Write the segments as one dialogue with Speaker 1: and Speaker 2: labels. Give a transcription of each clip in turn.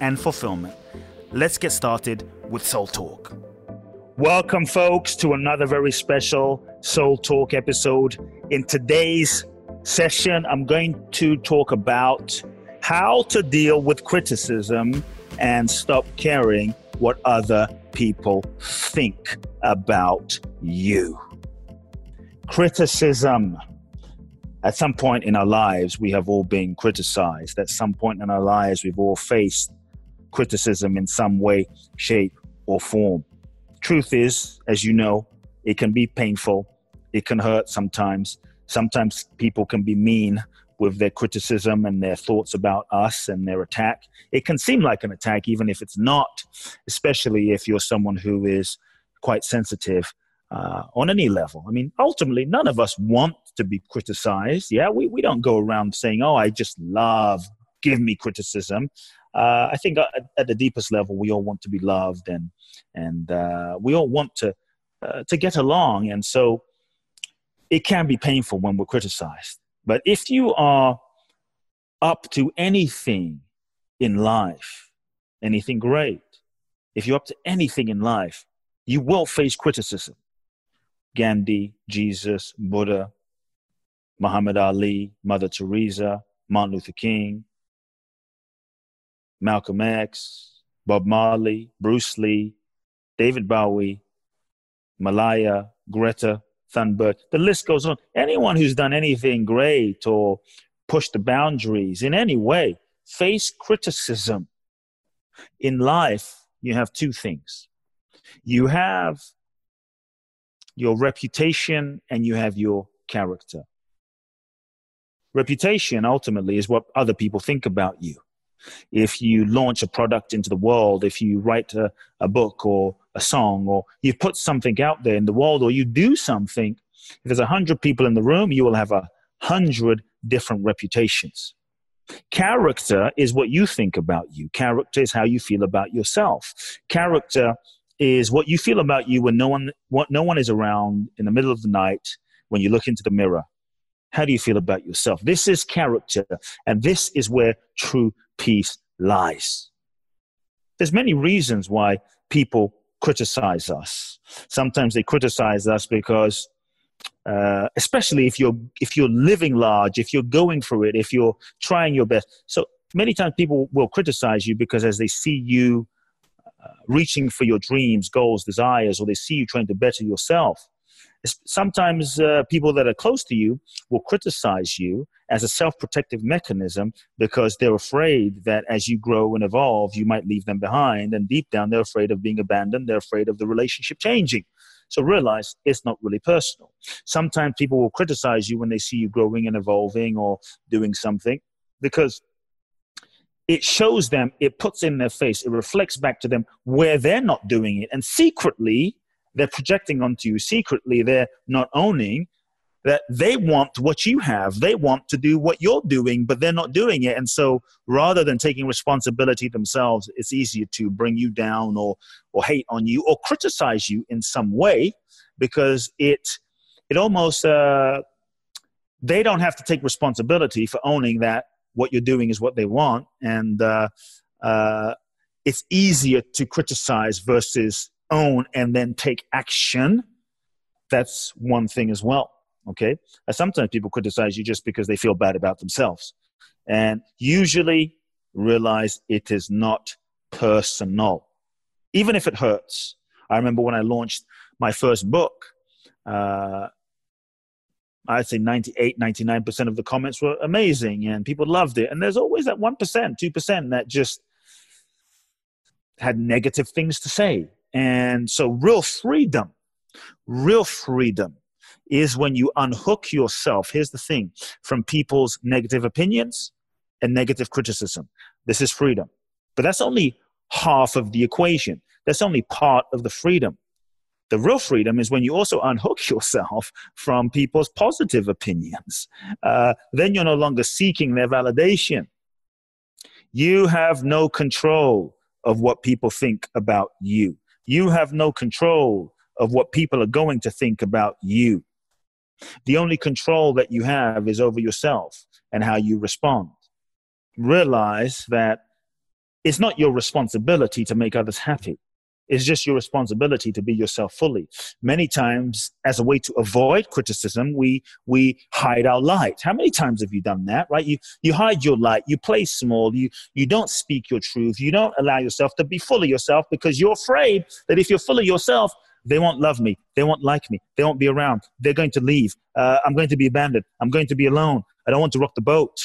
Speaker 1: and fulfillment. Let's get started with Soul Talk. Welcome, folks, to another very special Soul Talk episode. In today's session, I'm going to talk about how to deal with criticism and stop caring what other people think about you. Criticism at some point in our lives, we have all been criticized. At some point in our lives, we've all faced criticism in some way, shape, or form. Truth is, as you know, it can be painful, it can hurt sometimes. Sometimes people can be mean with their criticism and their thoughts about us and their attack. It can seem like an attack, even if it's not, especially if you're someone who is quite sensitive uh, on any level. I mean, ultimately, none of us want to be criticized. Yeah, we, we don't go around saying, oh, I just love, give me criticism. Uh, I think at, at, the deepest level, we all want to be loved and, and uh, we all want to, uh, to get along. And so it can be painful when we're criticized. But if you are up to anything in life, anything great, if you're up to anything in life, you will face criticism. Gandhi, Jesus, Buddha, Muhammad Ali, Mother Teresa, Martin Luther King, Malcolm X, Bob Marley, Bruce Lee, David Bowie, Malala, Greta Thunberg. The list goes on. Anyone who's done anything great or pushed the boundaries in any way face criticism. In life, you have two things. You have your reputation and you have your character. Reputation ultimately is what other people think about you. If you launch a product into the world, if you write a, a book or a song, or you put something out there in the world, or you do something, if there's a hundred people in the room, you will have a hundred different reputations. Character is what you think about you. Character is how you feel about yourself. Character is what you feel about you when no one no one is around in the middle of the night when you look into the mirror how do you feel about yourself? This is character and this is where true peace lies. There's many reasons why people criticize us. Sometimes they criticize us because uh, especially if you're if you're living large if you're going through it if you're trying your best. So many times people will criticize you because as they see you uh, reaching for your dreams, goals, desires, or they see you trying to better yourself. Sometimes uh, people that are close to you will criticize you as a self protective mechanism because they're afraid that as you grow and evolve, you might leave them behind. And deep down, they're afraid of being abandoned, they're afraid of the relationship changing. So realize it's not really personal. Sometimes people will criticize you when they see you growing and evolving or doing something because it shows them, it puts in their face, it reflects back to them where they're not doing it. And secretly, they're projecting onto you. Secretly, they're not owning that they want what you have. They want to do what you're doing, but they're not doing it. And so rather than taking responsibility themselves, it's easier to bring you down or, or hate on you or criticize you in some way because it, it almost, uh, they don't have to take responsibility for owning that what you're doing is what they want, and uh, uh, it's easier to criticize versus own and then take action. That's one thing as well. Okay, sometimes people criticize you just because they feel bad about themselves, and usually realize it is not personal, even if it hurts. I remember when I launched my first book. Uh, I'd say 98, 99% of the comments were amazing and people loved it. And there's always that 1%, 2% that just had negative things to say. And so, real freedom, real freedom is when you unhook yourself, here's the thing, from people's negative opinions and negative criticism. This is freedom. But that's only half of the equation. That's only part of the freedom. The real freedom is when you also unhook yourself from people's positive opinions. Uh, then you're no longer seeking their validation. You have no control of what people think about you. You have no control of what people are going to think about you. The only control that you have is over yourself and how you respond. Realize that it's not your responsibility to make others happy. It's just your responsibility to be yourself fully. Many times, as a way to avoid criticism, we we hide our light. How many times have you done that? Right? You you hide your light. You play small. You you don't speak your truth. You don't allow yourself to be full of yourself because you're afraid that if you're full of yourself, they won't love me. They won't like me. They won't be around. They're going to leave. Uh, I'm going to be abandoned. I'm going to be alone. I don't want to rock the boat.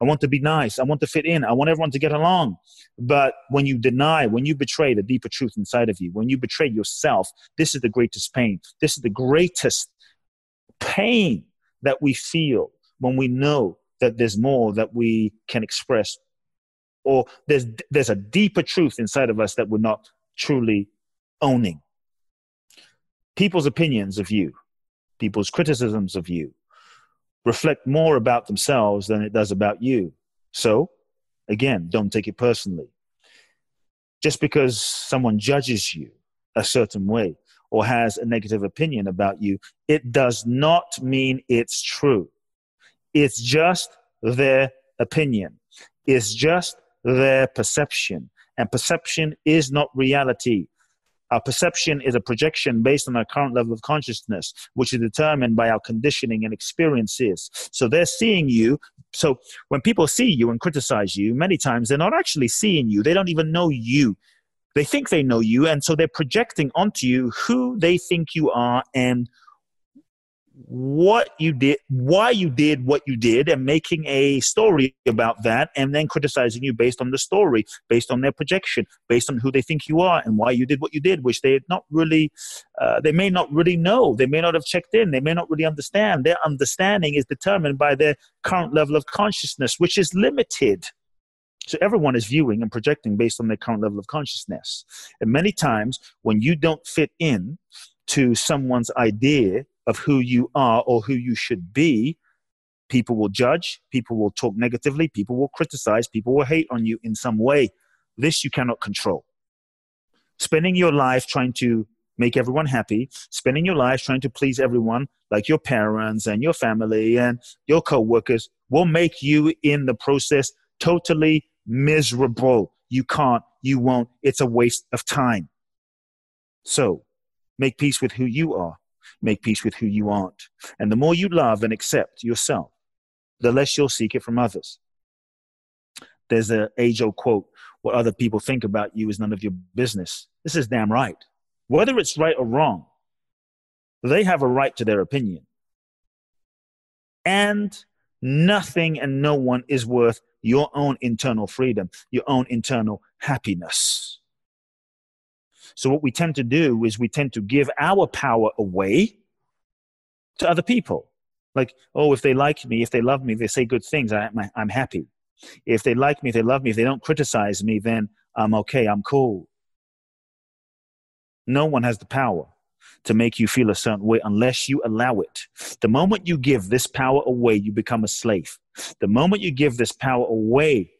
Speaker 1: I want to be nice. I want to fit in. I want everyone to get along. But when you deny, when you betray the deeper truth inside of you, when you betray yourself, this is the greatest pain. This is the greatest pain that we feel when we know that there's more that we can express or there's there's a deeper truth inside of us that we're not truly owning people's opinions of you people's criticisms of you reflect more about themselves than it does about you. So, again, don't take it personally. Just because someone judges you a certain way or has a negative opinion about you, it does not mean it's true. It's just their opinion, it's just their perception. And perception is not reality. Our perception is a projection based on our current level of consciousness, which is determined by our conditioning and experiences. So they're seeing you. So when people see you and criticize you, many times they're not actually seeing you. They don't even know you. They think they know you. And so they're projecting onto you who they think you are and what you did, why you did what you did, and making a story about that, and then criticizing you based on the story, based on their projection, based on who they think you are, and why you did what you did, which they not really, uh, they may not really know, they may not have checked in, they may not really understand. Their understanding is determined by their current level of consciousness, which is limited. So everyone is viewing and projecting based on their current level of consciousness. And many times, when you don't fit in to someone's idea of who you are or who you should be, people will judge, people will talk negatively, people will criticize, people will hate on you in some way. This you cannot control. Spending your life trying to make everyone happy, spending your life trying to please everyone, like your parents and your family and your coworkers, will make you in the process totally miserable. You can't, you won't. It's a waste of time. So, make peace with who you are make peace with who you aren't. And the more you love and accept yourself, the less you'll seek it from others. There's an age old quote what other people think about you is none of your business. This is damn right. Whether it's right or wrong, they have a right to their opinion. And nothing and no one is worth your own internal freedom, your own internal happiness. So what we tend to do is we tend to give our power away to other people. Like, oh, if they like me, if they love me, they say good things, I, I'm happy. If they like me, if they love me, if they don't criticize me, then I'm okay, I'm cool. No one has the power to make you feel a certain way unless you allow it. The moment you give this power away, you become a slave. The moment you give this power away,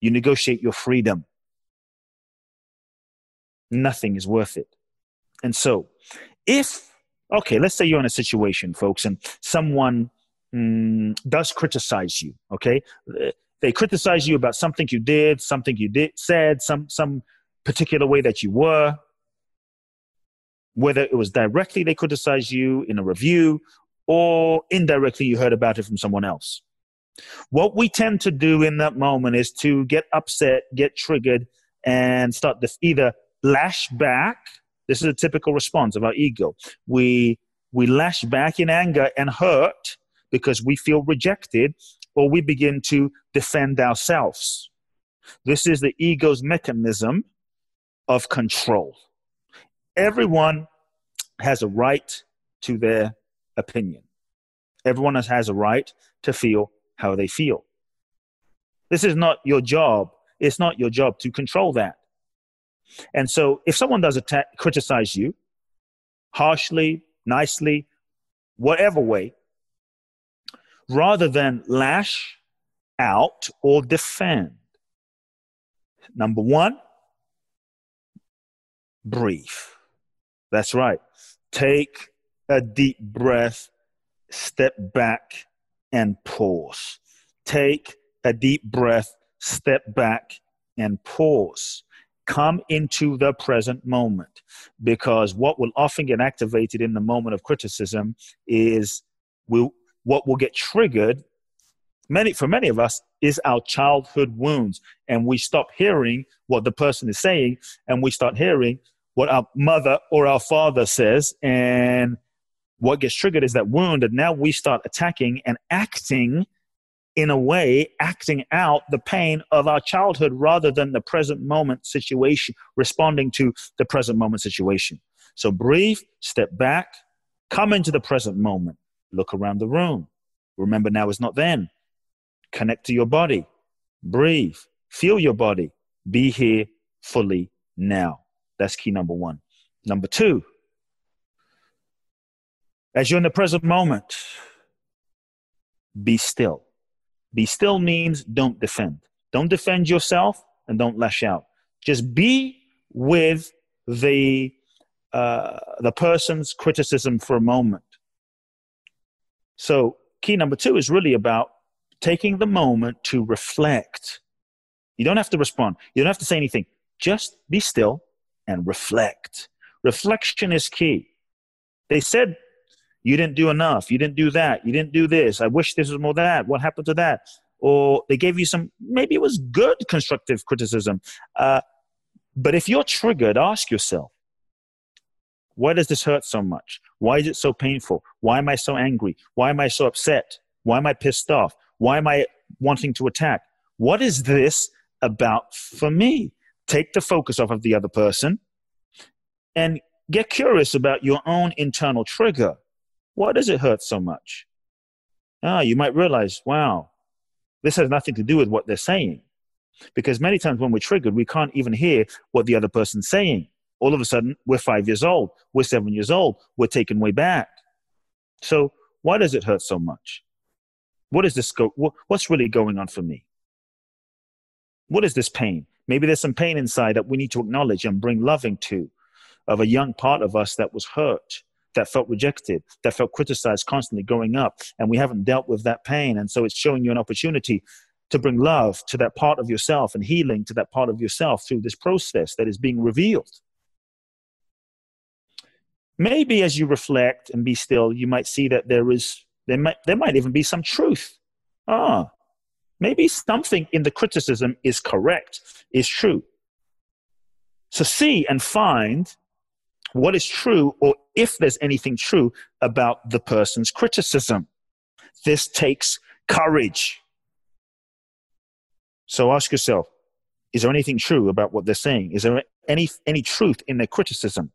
Speaker 1: you negotiate your freedom nothing is worth it. And so, if, okay, let's say you're in a situation, folks, and someone mm, does criticize you, okay? They criticize you about something you did, something you did, said, some, some particular way that you were. Whether it was directly they criticize you in a review or indirectly you heard about it from someone else. What we tend to do in that moment is to get upset, get triggered, and start this either lash back. This is a typical response of our ego. We, we lash back in anger and hurt because we feel rejected, or we begin to defend ourselves. This is the ego's mechanism of control. Everyone has a right to their opinion. Everyone has a right to feel how they feel. This is not your job. It's not your job to control that. And so if someone does attack, criticize you harshly, nicely, whatever way, rather than lash out or defend, number one, breathe. That's right. Take a deep breath, step back, and pause. Take a deep breath, step back, and pause. Come into the present moment. Because what will often get activated in the moment of criticism is will, what will get triggered many for many of us is our childhood wounds. And we stop hearing what the person is saying and we start hearing what our mother or our father says. And what gets triggered is that wound and now we start attacking and acting in a way acting out the pain of our childhood rather than the present moment situation responding to the present moment situation. So breathe step back come into the present moment. Look around the room. Remember now is not then. Connect to your body. Breathe. Feel your body. Be here fully now. That's key number one. Number two, as you're in the present moment, be still. Be still means don't defend. Don't defend yourself and don't lash out. Just be with the uh, the person's criticism for a moment. So, key number two is really about taking the moment to reflect. You don't have to respond. You don't have to say anything. Just be still and reflect. Reflection is key. They said, You didn't do enough. You didn't do that. You didn't do this. I wish this was more that. What happened to that? Or they gave you some, maybe it was good constructive criticism. Uh, but if you're triggered, ask yourself, why does this hurt so much? Why is it so painful? Why am I so angry? Why am I so upset? Why am I pissed off? Why am I wanting to attack? What is this about for me? take the focus off of the other person and get curious about your own internal trigger. Why does it hurt so much? Ah, you might realize, wow, this has nothing to do with what they're saying. Because many times when we're triggered, we can't even hear what the other person's saying. All of a sudden, we're five years old, we're seven years old, we're taken way back. So, why does it hurt so much? What is this go- what's really going on for me? What is this pain? Maybe there's some pain inside that we need to acknowledge and bring loving to of a young part of us that was hurt, that felt rejected, that felt criticized constantly growing up, and we haven't dealt with that pain. And so it's showing you an opportunity to bring love to that part of yourself and healing to that part of yourself through this process that is being revealed. Maybe as you reflect and be still, you might see that there is there might there might even be some truth. Ah, maybe something in the criticism is correct, is true. So see and find what is true or if there's anything true about the person's criticism. This takes courage. So ask yourself, is there anything true about what they're saying? Is there any, any truth in their criticism?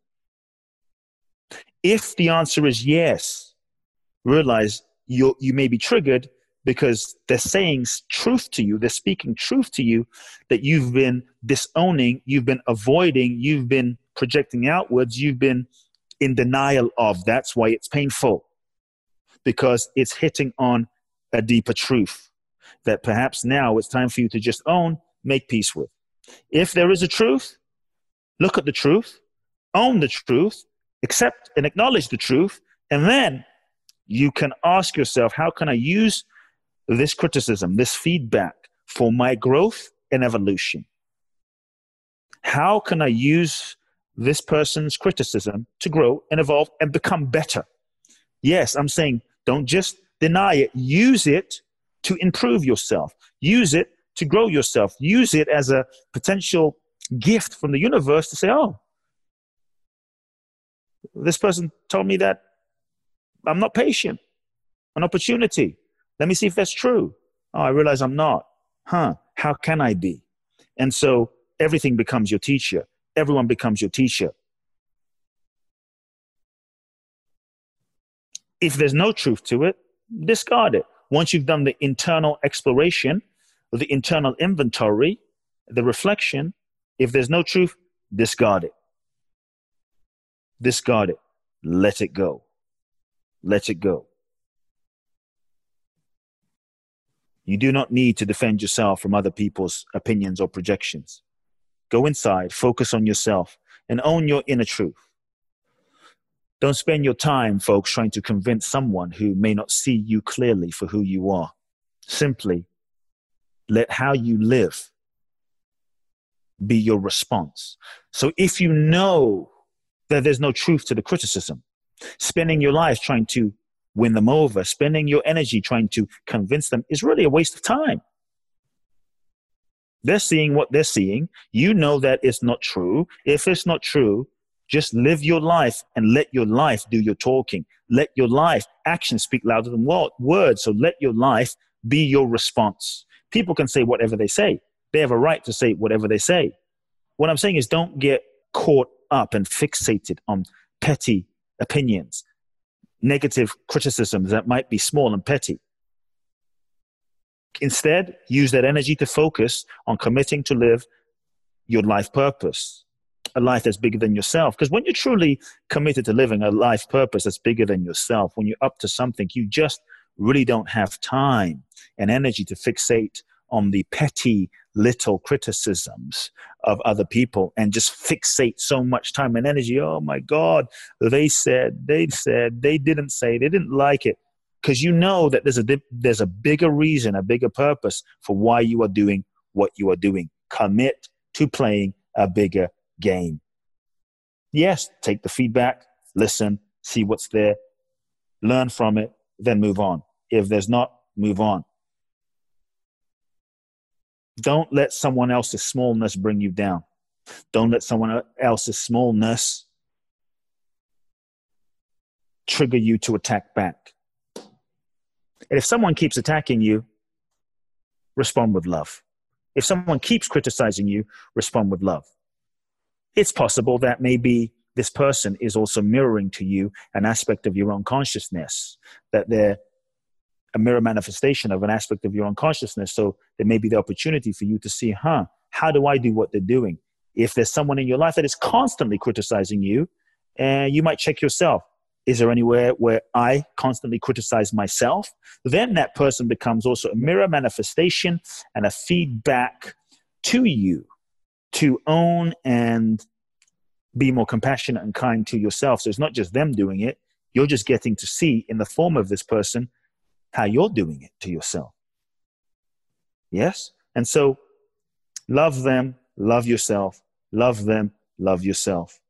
Speaker 1: If the answer is yes, realize you you may be triggered because they're saying truth to you, they're speaking truth to you that you've been disowning, you've been avoiding, you've been projecting outwards, you've been in denial of. That's why it's painful because it's hitting on a deeper truth that perhaps now it's time for you to just own, make peace with. If there is a truth, look at the truth, own the truth, accept and acknowledge the truth, and then you can ask yourself, how can I use this criticism, this feedback for my growth and evolution? How can I use this person's criticism to grow and evolve and become better? Yes, I'm saying don't just deny it, use it to improve yourself, use it to grow yourself, use it as a potential gift from the universe to say, oh, this person told me that I'm not patient, an opportunity. Let me see if that's true. Oh, I realize I'm not. Huh, how can I be? And so everything becomes your teacher. Everyone becomes your teacher. If there's no truth to it, discard it. Once you've done the internal exploration, the internal inventory, the reflection, if there's no truth, discard it. Discard it. Let it go. Let it go. You do not need to defend yourself from other people's opinions or projections. Go inside, focus on yourself, and own your inner truth. Don't spend your time, folks, trying to convince someone who may not see you clearly for who you are. Simply let how you live be your response. So if you know that there's no truth to the criticism, spending your life trying to win them over, spending your energy trying to convince them is really a waste of time. They're seeing what they're seeing. You know that it's not true. If it's not true, just live your life and let your life do your talking. Let your life, actions speak louder than words. So let your life be your response. People can say whatever they say. They have a right to say whatever they say. What I'm saying is don't get caught up and fixated on petty opinions negative criticisms that might be small and petty. Instead, use that energy to focus on committing to live your life purpose, a life that's bigger than yourself. Because when you're truly committed to living a life purpose that's bigger than yourself, when you're up to something, you just really don't have time and energy to fixate on the petty little criticisms of other people and just fixate so much time and energy. Oh my God, they said, they said, they didn't say, they didn't like it. Because you know that there's a, there's a bigger reason, a bigger purpose for why you are doing what you are doing. Commit to playing a bigger game. Yes, take the feedback, listen, see what's there, learn from it, then move on. If there's not, move on. Don't let someone else's smallness bring you down. Don't let someone else's smallness trigger you to attack back. And if someone keeps attacking you, respond with love. If someone keeps criticizing you, respond with love. It's possible that maybe this person is also mirroring to you an aspect of your own consciousness, that they're a mirror manifestation of an aspect of your unconsciousness. So there may be the opportunity for you to see, huh, how do I do what they're doing? If there's someone in your life that is constantly criticizing you, and you might check yourself. Is there anywhere where I constantly criticize myself? Then that person becomes also a mirror manifestation and a feedback to you to own and be more compassionate and kind to yourself. So it's not just them doing it, you're just getting to see in the form of this person how you're doing it to yourself. Yes? And so love them, love yourself, love them, love yourself.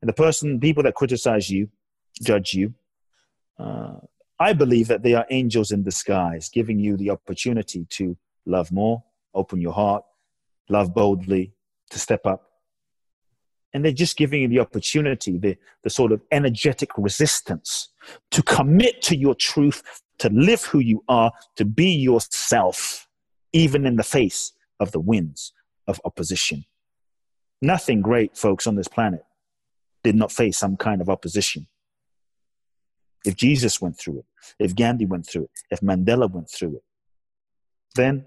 Speaker 1: And the person, people that criticize you, judge you, uh, I believe that they are angels in disguise, giving you the opportunity to love more, open your heart, love boldly, to step up. And they're just giving you the opportunity, the, the sort of energetic resistance to commit to your truth, to live who you are, to be yourself, even in the face of the winds of opposition. Nothing great, folks, on this planet did not face some kind of opposition. If Jesus went through it, if Gandhi went through it, if Mandela went through it, then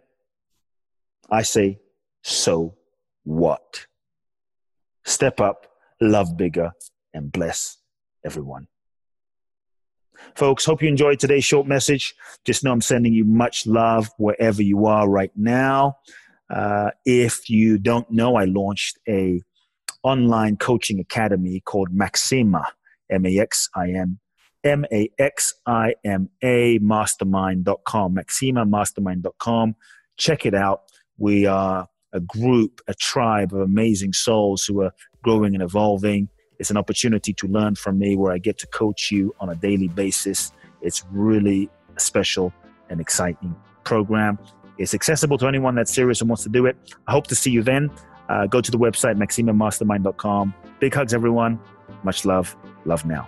Speaker 1: I say, so what? Step up, love bigger, and bless everyone. Folks, hope you enjoyed today's short message. Just know I'm sending you much love wherever you are right now. Uh, if you don't know, I launched a online coaching academy called Maxima, M-A-X-I-M, M-A-X-I-M-A mastermind.com, maximamastermind.com. Check it out. We are a group, a tribe of amazing souls who are growing and evolving. It's an opportunity to learn from me where I get to coach you on a daily basis. It's really a special and exciting program. It's accessible to anyone that's serious and wants to do it. I hope to see you then. Uh, go to the website, maximamastermind.com. Big hugs, everyone. Much love. Love now.